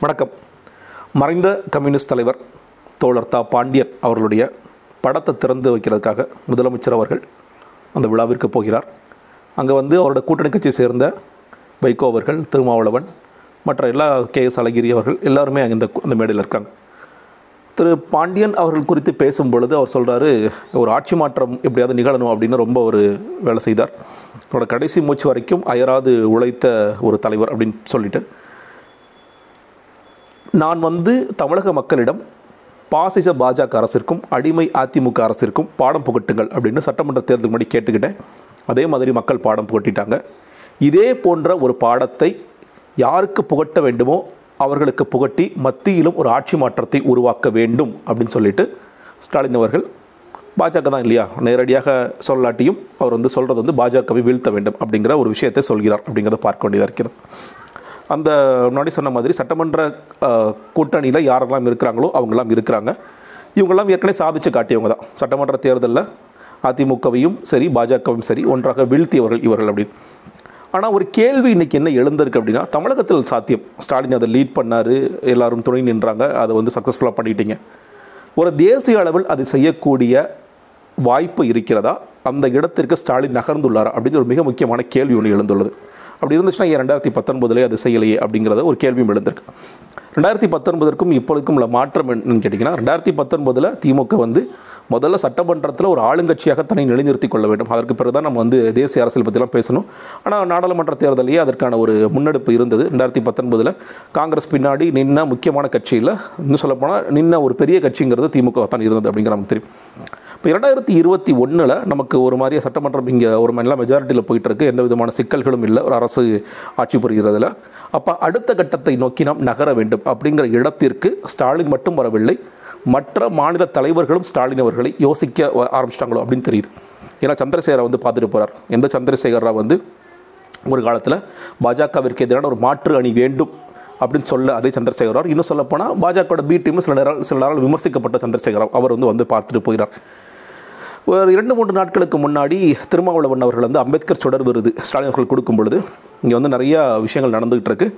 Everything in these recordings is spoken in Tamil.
வணக்கம். மறைந்த கம்யூனிஸ்ட் தலைவர் தோழர் தா பாண்டியன் அவர்களுடைய படத்தை திறந்து வைக்கிறதுக்காக முதலமைச்சர் அவர்கள் அந்த விழாவிற்கு போகிறார். அங்கே வந்து அவரோட கூட்டணி கட்சியை சேர்ந்த வைகோ அவர்கள் திருமாவளவன் மற்ற எல்லா கே எஸ் அழகிரி அவர்கள் எல்லாருமே அங்கே இந்த அந்த மேடையில் இருக்காங்க. திரு பாண்டியன் அவர்கள் குறித்து பேசும் பொழுது அவர் சொல்கிறாரு ஒரு ஆட்சி மாற்றம் எப்படியாவது நிகழணும் அப்படின்னு ரொம்ப ஒரு வேலை செய்தார். தன்னோட கடைசி மூச்சு வரைக்கும் அயராது உழைத்த ஒரு தலைவர் அப்படின்னு சொல்லிட்டு நான் வந்து தமிழக மக்களிடம் பாசிச பாஜக அரசிற்கும் அடிமை அதிமுக அரசிற்கும் பாடம் புகட்டுங்கள் அப்படின்னு சட்டமன்ற தேர்தல் முன்னாடி கேட்டுக்கிட்டேன். அதே மாதிரி மக்கள் பாடம் புகட்டிட்டாங்க. இதே போன்ற ஒரு பாடத்தை யாருக்கு புகட்ட வேண்டுமோ அவர்களுக்கு புகட்டி மத்தியிலும் ஒரு ஆட்சி மாற்றத்தை உருவாக்க வேண்டும் அப்படின்னு சொல்லிட்டு ஸ்டாலின் அவர்கள் பாஜக தான் இல்லையா? நேரடியாக சொல்லாட்டியும் அவர் வந்து சொல்கிறது வந்து பாஜகவை வீழ்த்த வேண்டும் அப்படிங்கிற ஒரு விஷயத்தை சொல்கிறார் அப்படிங்கிறத பார்க்க வேண்டியதாக இருக்கிறது. அந்த முன்னாடி சொன்ன மாதிரி சட்டமன்ற கூட்டணியில் யாரெல்லாம் இருக்கிறாங்களோ அவங்கெல்லாம் இருக்கிறாங்க. இவங்கெல்லாம் ஏற்கனவே சாதிச்சு காட்டியவங்க தான். சட்டமன்ற தேர்தலில் அதிமுகவையும் சரி பாஜகவும் சரி ஒன்றாக வீழ்த்தியவர்கள் இவர்கள் அப்படின்னு. ஆனால் ஒரு கேள்வி இன்றைக்கி என்ன எழுந்திருக்கு அப்படின்னா தமிழகத்தில் சாத்தியம். ஸ்டாலின் அதை லீட் பண்ணார் எல்லாரும் துணை நின்றாங்க அதை வந்து சக்ஸஸ்ஃபுல்லாக பண்ணிட்டீங்க. ஒரு தேசிய அளவில் அதை செய்யக்கூடிய வாய்ப்பு இருக்கிறதா? அந்த இடத்திற்கு ஸ்டாலின் நகர்ந்துள்ளாரா? அப்படின்னு ஒரு மிக முக்கியமான கேள்வி ஒன்று எழுந்துள்ளது. அப்படி இருந்துச்சுன்னா ஏன் ரெண்டாயிரத்தி பத்தொன்பதுலேயே அது செய்யலையே அப்படிங்கிறத ஒரு கேள்வியும் எழுந்திருக்கு. ரெண்டாயிரத்தி பத்தொன்பதற்கும் இப்பொழுதுக்கும் உள்ள மாற்றம் என்னன்னு கேட்டிங்கன்னா ரெண்டாயிரத்தி பத்தொன்பதில் திமுக வந்து முதல்ல சட்டமன்றத்தில் ஒரு ஆளுங்கட்சியாக தன்னை நிலைநிறுத்திக் கொள்ள வேண்டும். அதற்கு பிறகு தான் நம்ம வந்து தேசிய அரசியல் பற்றிலாம் பேசணும். ஆனால் நாடாளுமன்ற தேர்தலையே அதற்கான ஒரு முன்னெடுப்பு இருந்தது. ரெண்டாயிரத்தி பத்தொன்பதில் காங்கிரஸ் பின்னாடி நின்ன முக்கியமான கட்சியில் இன்னும் சொல்லப்போனால் நின்ன ஒரு பெரிய கட்சிங்கிறது திமுக தான் இருந்தது அப்படிங்கிற நமக்கு தெரியும். இப்போ இரண்டாயிரத்தி இருபத்தி ஒன்றில் நமக்கு ஒரு மாதிரியாக சட்டமன்றம் இங்கே ஒரு நல்ல மெஜாரிட்டியில் போயிட்டுருக்கு. எந்த விதமான சிக்கல்களும் இல்லை. ஒரு அரசு ஆட்சி புரிகிறதுல. அப்போ அடுத்த கட்டத்தை நோக்கி நாம் நகர வேண்டும் அப்படிங்கிற இடத்திற்கு ஸ்டாலின் மட்டும் வரவில்லை. மற்ற மாநில தலைவர்களும் ஸ்டாலின் அவர்களை யோசிக்க ஆரம்பிச்சிட்டாங்களோ அப்படின்னு தெரியுது. ஏன்னா சந்திரசேகரை வந்து பார்த்துட்டு போகிறார் எந்த சந்திரசேகரா வந்து ஒரு காலத்தில் பாஜகவிற்கு எதிரான ஒரு மாற்று அணி வேண்டும் அப்படின்னு சொல்ல அதே சந்திரசேகரார் இன்னும் சொல்லப்போனால் பாஜகவோட பி டீம் சில நேரம் சில நேரம் விமர்சிக்கப்பட்ட சந்திரசேகராவ் அவர் வந்து வந்து பார்த்துட்டு போகிறார் ஒரு இரண்டு மூன்று நாட்களுக்கு முன்னாடி திருமாவளவன் அவர்கள் வந்து அம்பேத்கர் சுடர் விருது ஸ்டாலின் அவர்கள் கொடுக்கும் பொழுது இங்கே வந்து நிறையா விஷயங்கள் நடந்துகிட்டு இருக்கு.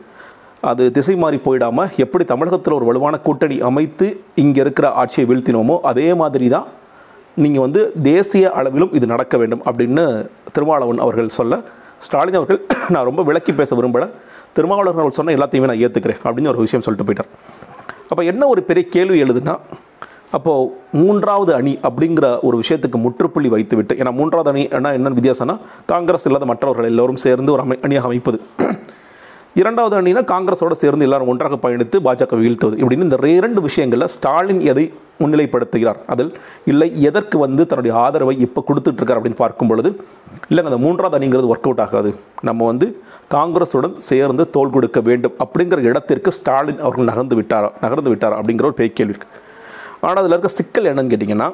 அது திசை மாறி போயிடாமல் எப்படி தமிழகத்தில் ஒரு வலுவான கூட்டணி அமைத்து இங்கே இருக்கிற ஆட்சியை வீழ்த்தினோமோ அதே மாதிரி தான் நீங்கள் வந்து தேசிய அளவிலும் இது நடக்க வேண்டும் அப்படின்னு திருமாவளவன் அவர்கள் சொல்ல ஸ்டாலின் அவர்கள் நான் ரொம்ப விளக்கி பேச விரும்பலை. திருமாவளவன் அவர்கள் சொன்ன எல்லாத்தையுமே நான் ஏற்றுக்கிறேன் அப்படின்னு ஒரு விஷயம் சொல்லிட்டு போயிட்டார். அப்போ என்ன ஒரு பெரிய கேள்வி எழுதுனா அப்போது மூன்றாவது அணி அப்படிங்கிற ஒரு விஷயத்துக்கு முற்றுப்புள்ளி வைத்துவிட்டு ஏன்னா மூன்றாவது அணி என்ன என்னென்னு வித்தியாசம்னா காங்கிரஸ் இல்லாத மற்றவர்கள் எல்லோரும் சேர்ந்து ஒரு அமை அணியாக அமைப்பது. இரண்டாவது அணினா காங்கிரஸோடு சேர்ந்து எல்லாரும் ஒன்றாக பயணித்து பாஜக வீழ்த்துவது. இப்படின்னு இந்த இரண்டு விஷயங்களில் ஸ்டாலின் எதை முன்னிலைப்படுத்துகிறார்? அதில் இல்லை எதற்கு வந்து தன்னுடைய ஆதரவை இப்போ கொடுத்துட்ருக்கார் அப்படின்னு பார்க்கும் பொழுது இல்லைங்க அந்த மூன்றாவது அணிங்கிறது ஒர்க் அவுட் ஆகாது. நம்ம வந்து காங்கிரஸுடன் சேர்ந்து தோல் கொடுக்க வேண்டும் அப்படிங்கிற இடத்திற்கு ஸ்டாலின் அவர்கள் நகர்ந்து விட்டாரா நகர்ந்து விட்டாரா அப்படிங்கிற ஒரு பெரிய கேள்வி இருக்குது ஆனால் அதில் இருக்க சிக்கல் என்னன்னு கேட்டிங்கன்னா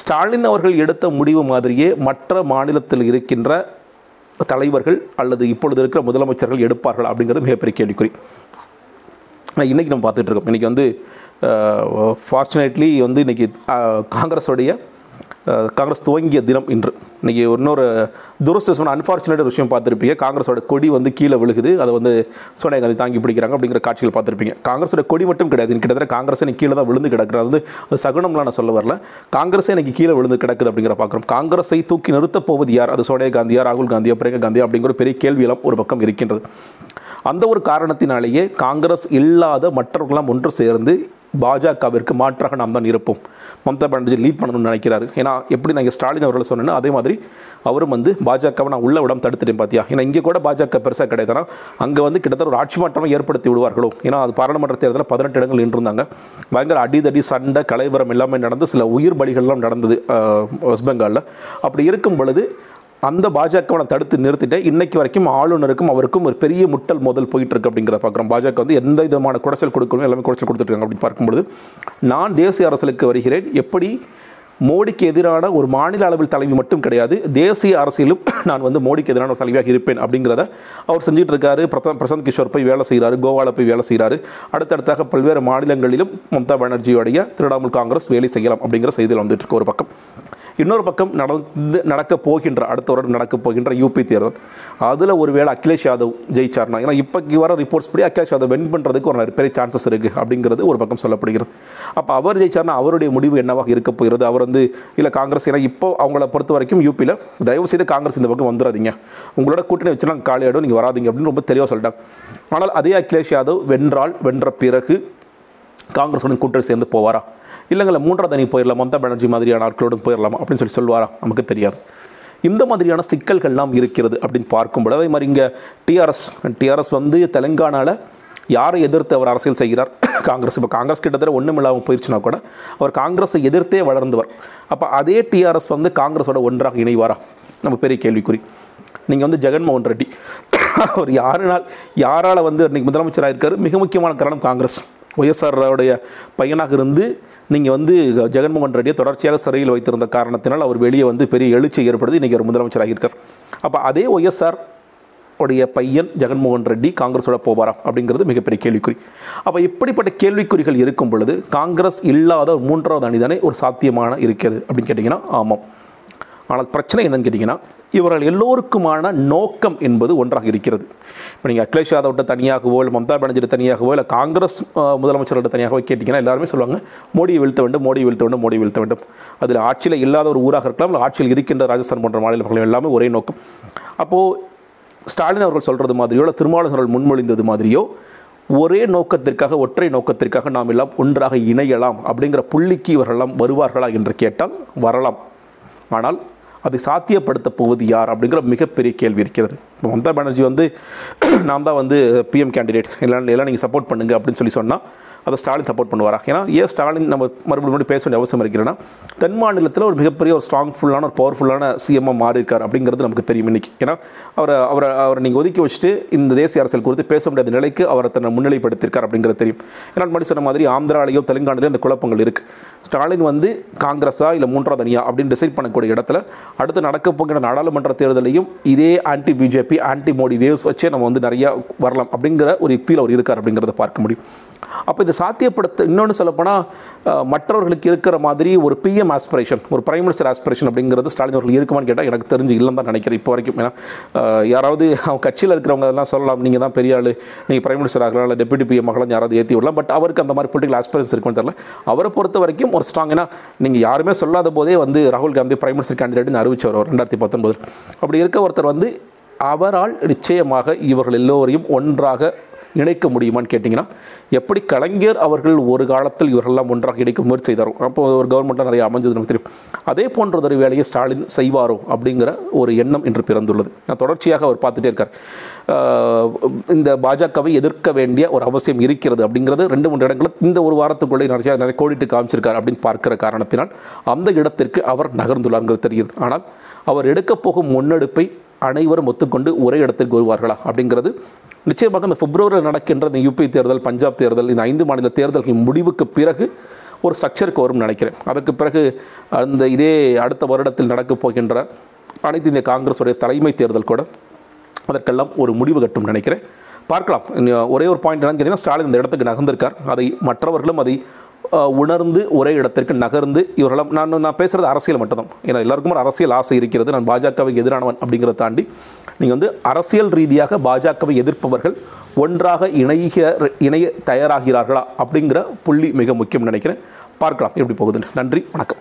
ஸ்டாலின் அவர்கள் எடுத்த முடிவு மாதிரியே மற்ற மாநிலத்தில் இருக்கின்ற தலைவர்கள் அல்லது இப்பொழுது இருக்கிற முதலமைச்சர்கள் எடுப்பார்கள் அப்படிங்கிறது மிகப்பெரிய கேள்விக்குறி. இன்றைக்கி நம்ம பார்த்துட்ருக்கோம் இன்றைக்கி வந்து ஃபார்ச்சுனேட்லி வந்து இன்றைக்கி காங்கிரஸோடைய காங்கிரஸ் துவங்கிய தினம் இன்று. இன்றைக்கி இன்னொரு துரஸ்தமான அன்ஃபார்ச்சுனேட் விஷயம் பார்த்துருப்பீங்க. காங்கிரஸோட கொடி வந்து கீழே விழுகுது. அதை வந்து சோனியா காந்தி தாங்கி பிடிக்கிறாங்க அப்படிங்கிற காட்சிகள் பார்த்துருப்பீங்க. காங்கிரஸோட கொடி மட்டும் கிடையாது. கிட்டத்தட்ட காங்கிரஸ் எனக்கு கீழே தான் விழுந்து கிடக்குறது வந்து அது சகுனம்லாம் நான் சொல்ல வரல. காங்கிரஸே எனக்கு கீழே விழுந்து கிடக்குது அப்படிங்கிற பார்க்குறோம். காங்கிரஸை தூக்கி நிறுத்தப் போவது யார்? அது சோனியா காந்தியா ராகுல் காந்தியா பிரியங்கா காந்தியா அப்படிங்கிற பெரிய கேள்வியெல்லாம் ஒரு பக்கம் இருக்கின்றது. அந்த ஒரு காரணத்தினாலேயே காங்கிரஸ் இல்லாத மற்றவர்களாம் ஒன்று சேர்ந்து பாஜகவிற்கு மாற்றாக நாம் தான் இருப்போம். மம்தா பானர்ஜி லீட் பண்ணணும்னு நினைக்கிறாரு. ஏன்னா எப்படி நான் ஸ்டாலின் அவர்களை சொன்னேன்னா அதே மாதிரி அவரும் வந்து பாஜகவை நான் உள்ள விடாமல் தடுத்துட்டேன் பார்த்தியா ஏன்னா இங்கே கூட பாஜக பெருசாக கிடையாதுனா அங்கே வந்து கிட்டத்தட்ட ஒரு ஆட்சி மாற்றமாக ஏற்படுத்தி விடுவார்களோ? ஏன்னா அது பாராளுமன்ற தேர்தலில் பதினெட்டு இடங்கள் நின்றுருந்தாங்க. பயங்கர அடிதடி சண்டை கலைவரம் எல்லாமே நடந்து சில உயிர் பலிகள்லாம் நடந்தது வெஸ்ட் பெங்காலில். அப்படி இருக்கும் பொழுது அந்த பாஜகவை தடுத்து நிறுத்திட்டு இன்னைக்கு வரைக்கும் ஆளுநருக்கும் அவருக்கும் ஒரு பெரிய முட்டல் மோதல் போயிட்டு இருக்கு அப்படிங்கிறத பார்க்குறோம். பாஜக வந்து எந்த விதமான குடைச்சல் கொடுக்கணும் எல்லாமே குடைச்சல் கொடுத்துருக்காங்க அப்படின்னு பார்க்கும்பொழுது நான் தேசிய அரசியலுக்கு வருகிறேன். எப்படி? மோடிக்கு எதிரான ஒரு மாநில அளவில் தலைவி மட்டும் கிடையாது தேசிய அரசியலும் நான் வந்து மோடிக்கு எதிரான ஒரு தலைவியாக இருப்பேன் அப்படிங்கிறத அவர் செஞ்சுட்டு இருக்காரு பிரசாந்த் கிஷோர் போய் வேலை செய்கிறாரு கோவாவில் போய் வேலை செய்கிறாரு அடுத்தடுத்தாக பல்வேறு மாநிலங்களிலும் மம்தா பானர்ஜியோடைய திரிணாமுல் காங்கிரஸ் வேலை செய்யலாம் அப்படிங்கிற செய்தியில் வந்துட்டு இருக்கு ஒரு பக்கம். இன்னொரு பக்கம் நடந்து நடக்க போகின்ற அடுத்த வருடம் நடக்க போகின்ற யூபி தேர்தல். அதில் ஒருவேளை அகிலேஷ் யாதவ் ஜெயிச்சார்னா ஏன்னா இப்போக்கு வர ரிப்போர்ட்ஸ் படி அகிலேஷ் யாதவ் வென் பண்ணுறதுக்கு ஒரு பெரிய சான்சஸ் இருக்குது அப்படிங்கிறது ஒரு பக்கம் சொல்லப்படுகிறது. அப்போ அவர் ஜெயிச்சார்னா அவருடைய முடிவு என்னவாக இருக்க போகிறது? அவர் வந்து இல்லை காங்கிரஸ் ஏன்னா இப்போ அவங்கள பொறுத்த வரைக்கும் யூபியில் தயவு செய்து காங்கிரஸ் இந்த பக்கம் வந்துடாதீங்க உங்களோட கூட்டணி வச்சுலாம் காலியாடும் நீங்கள் வராதீங்க அப்படின்னு ரொம்ப தெளிவாக சொல்லிட்டாங்க. ஆனால் அதே அகிலேஷ் யாதவ் வென்றால் வென்ற பிறகு காங்கிரஸுடன் கூட்டணி சேர்ந்து போவாரா? இல்லைங்கள மூன்றாவது அணி போயிடலாம் மம்தா பானர்ஜி மாதிரியான ஆட்களுடன் போயிடலாம் அப்படின்னு சொல்லி சொல்லுவாரா? நமக்கு தெரியாது. இந்த மாதிரியான சிக்கல்கள்லாம் இருக்கிறது அப்படின்னு பார்க்கும்போது அதே மாதிரி இங்கே டிஆர்எஸ் டிஆர்எஸ் வந்து தெலுங்கானாவில் யாரை எதிர்த்து அவர் அரசியல் செய்கிறார்? காங்கிரஸ். இப்போ காங்கிரஸ் கிட்டத்தட்ட ஒன்றும் இல்லாமல் போயிடுச்சுனா கூட அவர் காங்கிரஸை எதிர்த்தே வளர்ந்தவர். அப்போ அதே டிஆர்எஸ் வந்து காங்கிரஸோட ஒன்றாக இணைவாரா? நம்ம பெரிய கேள்விக்குறி. நீங்கள் வந்து ஜெகன்மோகன் ரெட்டி. அவர் யாருனால் யாரால் வந்து இன்றைக்கி முதலமைச்சராக இருக்கார் மிக முக்கியமான காரணம் காங்கிரஸ். ஒய்எஸ்ஆருடைய பையனாக இருந்து நீங்கள் வந்து ஜெகன்மோகன் ரெட்டியை தொடர்ச்சியாக சிறையில் வைத்திருந்த காரணத்தினால் அவர் வெளியே வந்து பெரிய எழுச்சி ஏற்படுத்தி இன்றைக்கி அவர் முதலமைச்சராக இருக்கார் அப்போ அதே ஒய்எஸ்ஆர் உடைய பையன் ஜெகன்மோகன் ரெட்டி காங்கிரஸோட போவாரா அப்படிங்கிறது மிகப்பெரிய கேள்விக்குறி. அப்போ இப்படிப்பட்ட கேள்விக்குறிகள் இருக்கும் பொழுது காங்கிரஸ் இல்லாத மூன்றாவது அணிதானே ஒரு சாத்தியமான இருக்கிறது அப்படின்னு கேட்டிங்கன்னா ஆமாம். ஆனால் பிரச்சனை என்னன்னு கேட்டிங்கன்னா இவர்கள் எல்லோருக்குமான நோக்கம் என்பது ஒன்றாக இருக்கிறது. இப்போ நீங்கள் அகிலேஷ் யாதவ்கிட்ட தனியாகவோ இல்லை மம்தா பானர்ஜி தனியாகவோ இல்லை காங்கிரஸ் முதலமைச்சர்கிட்ட தனியாகவோ கேட்டிங்கன்னா எல்லாருமே சொல்லுவாங்க மோடியை வீழ்த்த வேண்டும் மோடியை வீழ்த்த வேண்டும் மோடி வீழ்த்த வேண்டும். அதில் ஆட்சியில் இல்லாத ஒரு ஊராக இருக்கலாம் இல்லை ஆட்சியில் இருக்கின்ற ராஜஸ்தான் போன்ற மாநிலங்கள் எல்லாமே ஒரே நோக்கம். அப்போது ஸ்டாலின் அவர்கள் சொல்கிறது மாதிரியோ இல்லை திருமாவளவன் முன்மொழிந்தது மாதிரியோ ஒரே நோக்கத்திற்காக ஒற்றை நோக்கத்திற்காக நாம் எல்லாம் ஒன்றாக இணையலாம் அப்படிங்கிற புள்ளிக்கு இவர்களெல்லாம் வருவார்களா என்று கேட்டால் வரலாம். ஆனால் அதை சாத்தியப்படுத்த போவது யார் அப்படிங்கிற மிகப்பெரிய கேள்வி இருக்கிறது. இப்போ மம்தா பானர்ஜி வந்து நான் தான் வந்து பிஎம் கேண்டிடேட் எல்லாம் எல்லாம் நீங்கள் சப்போர்ட் பண்ணுங்க அப்படின்னு சொல்லி சொன்னால் அதை ஸ்டாலின் சப்போர்ட் பண்ணுவாரா? ஏன்னா ஏன் ஸ்டாலின் நம்ம மறுபடியும் பேச வேண்டிய அவசியம் இருக்கிறேன்னா தென் மாநிலத்தில் ஒரு மிகப்பெரிய ஒரு ஸ்ட்ராங்ஃபுல்லான ஒரு பவர்ஃபுல்லான சிஎம்மாக மாறி இருக்கார் அப்படிங்கிறது நமக்கு தெரியும் இன்னைக்கு. ஏன்னா அவரை அவரை அவரை நீங்கள் ஒதுக்கி வச்சுட்டு இந்த தேசிய அரசியல் குறித்து பேச முடியாத நிலைக்கு அவரை தன்னை முன்னிலைப்படுத்தியிருக்கார் அப்படிங்கிறது தெரியும். ஏன்னா முன்னாடி சொன்ன மாதிரி ஆந்திராலேயோ தெலுங்கானாலேயோ அந்த குழப்பங்கள் இருக்குது ஸ்டாலின் வந்து காங்கிரஸா இல்லை மூன்றாவது அணியா அப்படின்னு டிசைட் பண்ணக்கூடிய இடத்துல அடுத்து நடக்க போகிற நாடாளுமன்ற தேர்தலையும் இதே anti BJP anti Modi waves வச்சே நம்ம வந்து நிறையா வரலாம் அப்படிங்கிற ஒரு யுக்தியில் அவர் இருக்கார் அப்படிங்கிறத பார்க்க முடியும். அப்போ இந்த சாத்தியப்படுத்த இன்னொன்று சொல்லப்போனால் மற்றவர்களுக்கு இருக்கிற மாதிரி ஒரு பிஎம் ஆஸ்பிரேஷன் ஒரு பிரைம் மினிஸ்டர் ஆஸ்பிரேஷன் அப்படிங்கிறது ஸ்டாலின் அவர்கள் இருக்குமான்னு கேட்டால் எனக்கு தெரிஞ்சு இல்லைன்னு தான் நினைக்கிறேன் இப்போ வரைக்கும். ஏன்னா யாராவது அவங்க கட்சியில் இருக்கிறவங்க அதெல்லாம் சொல்லலாம். நீங்கள் தான் பெரிய ஆள் நீங்கள் பிரைம் மினிஸ்டர் ஆகலாம் இல்லை டெப்யூட்டி பிஎம் ஆகலாம் யாராவது ஏற்றி விடலாம். பட் அவருக்கு அந்த மாதிரி பொலிட்டிக்கல் ஆஸ்பிரன்ஸ் இருக்குன்னு தெரியல. அவரை பொறுத்த வரைக்கும் ஒரு ஸ்ட்ராங் ஏன்னா நீங்கள் யாருமே சொல்லாத போதே வந்து ராகுல் காந்தி பிரைம் மினிஸ்டர் கேண்டிடேட்னு அறிவிச்சவர் ரெண்டாயிரத்தி பத்தொன்பது அப்படி இருக்க ஒருத்தர் வந்து அவரால் நிச்சயமாக இவர்கள் எல்லோரையும் ஒன்றாக இணைக்க முடியுமான்னு கேட்டிங்கன்னா எப்படி கலைஞர் அவர்கள் ஒரு காலத்தில் இவர்கள்லாம் ஒன்றாக இணைக்க முயற்சி செய்தாரோ அப்போ ஒரு கவர்மெண்ட்டாக நிறைய அமைஞ்சது நமக்கு தெரியும். அதே போன்றதொரு வேலையை ஸ்டாலின் செய்வாரோ அப்படிங்கிற ஒரு எண்ணம் இன்று பிறந்துள்ளது. நான் தொடர்ச்சியாக அவர் பார்த்துட்டே இருக்கார். இந்த பாஜகவை எதிர்க்க வேண்டிய ஒரு அவசியம் இருக்கிறது அப்படிங்கிறது ரெண்டு மூன்று இடங்களில் இந்த ஒரு வாரத்துக்குள்ளே நிறைய நிறைய கோடிட்டு காமிச்சிருக்கார் அப்படின்னு பார்க்கிற காரணத்தினால் அந்த இடத்திற்கு அவர் நகர்ந்துள்ளார்ங்கிறது தெரிகிறது. ஆனால் அவர் எடுக்கப் போகும் முன்னெடுப்பை அனைவரும் ஒத்துக்கொண்டு ஒரே இடத்திற்கு வருவார்களா? அப்படிங்கிறது நிச்சயமாக இந்த பிப்ரவரியில் நடக்கின்ற இந்த யூபி தேர்தல் பஞ்சாப் தேர்தல் இந்த ஐந்து மாநில தேர்தல்கள் முடிவுக்கு பிறகு ஒரு ஸ்ட்ரக்சருக்கு வரும்னு நினைக்கிறேன். அதற்கு பிறகு அந்த இதே அடுத்த வருடத்தில் நடக்கப் போகின்ற அனைத்து இந்திய காங்கிரஸுடைய தலைமை தேர்தல் கூட அதற்கெல்லாம் ஒரு முடிவு கட்டும் நினைக்கிறேன். பார்க்கலாம். ஒரே ஒரு பாயிண்ட் என்னன்னு கேட்டிங்கன்னா ஸ்டாலின் இந்த இடத்துக்கு நகர்ந்திருக்கார். அதை மற்றவர்களும் அதை உணர்ந்து ஒரே இடத்திற்கு நகர்ந்து இவர்களும் நான் நான் பேசுகிறது அரசியல் மட்டும்தான். ஏன்னா எல்லாருக்கும் ஒரு அரசியல் ஆசை இருக்கிறது. நான் பாஜகவுக்கு எதிரானவன் அப்படிங்கிறத தாண்டி நீங்கள் வந்து அரசியல் ரீதியாக பாஜகவை எதிர்ப்பவர்கள் ஒன்றாக இணைய இணைய தயாராகிறார்களா அப்படிங்கிற புள்ளி மிக முக்கியம் நினைக்கிறேன். பார்க்கலாம் எப்படி போகுதுன்னு. நன்றி வணக்கம்.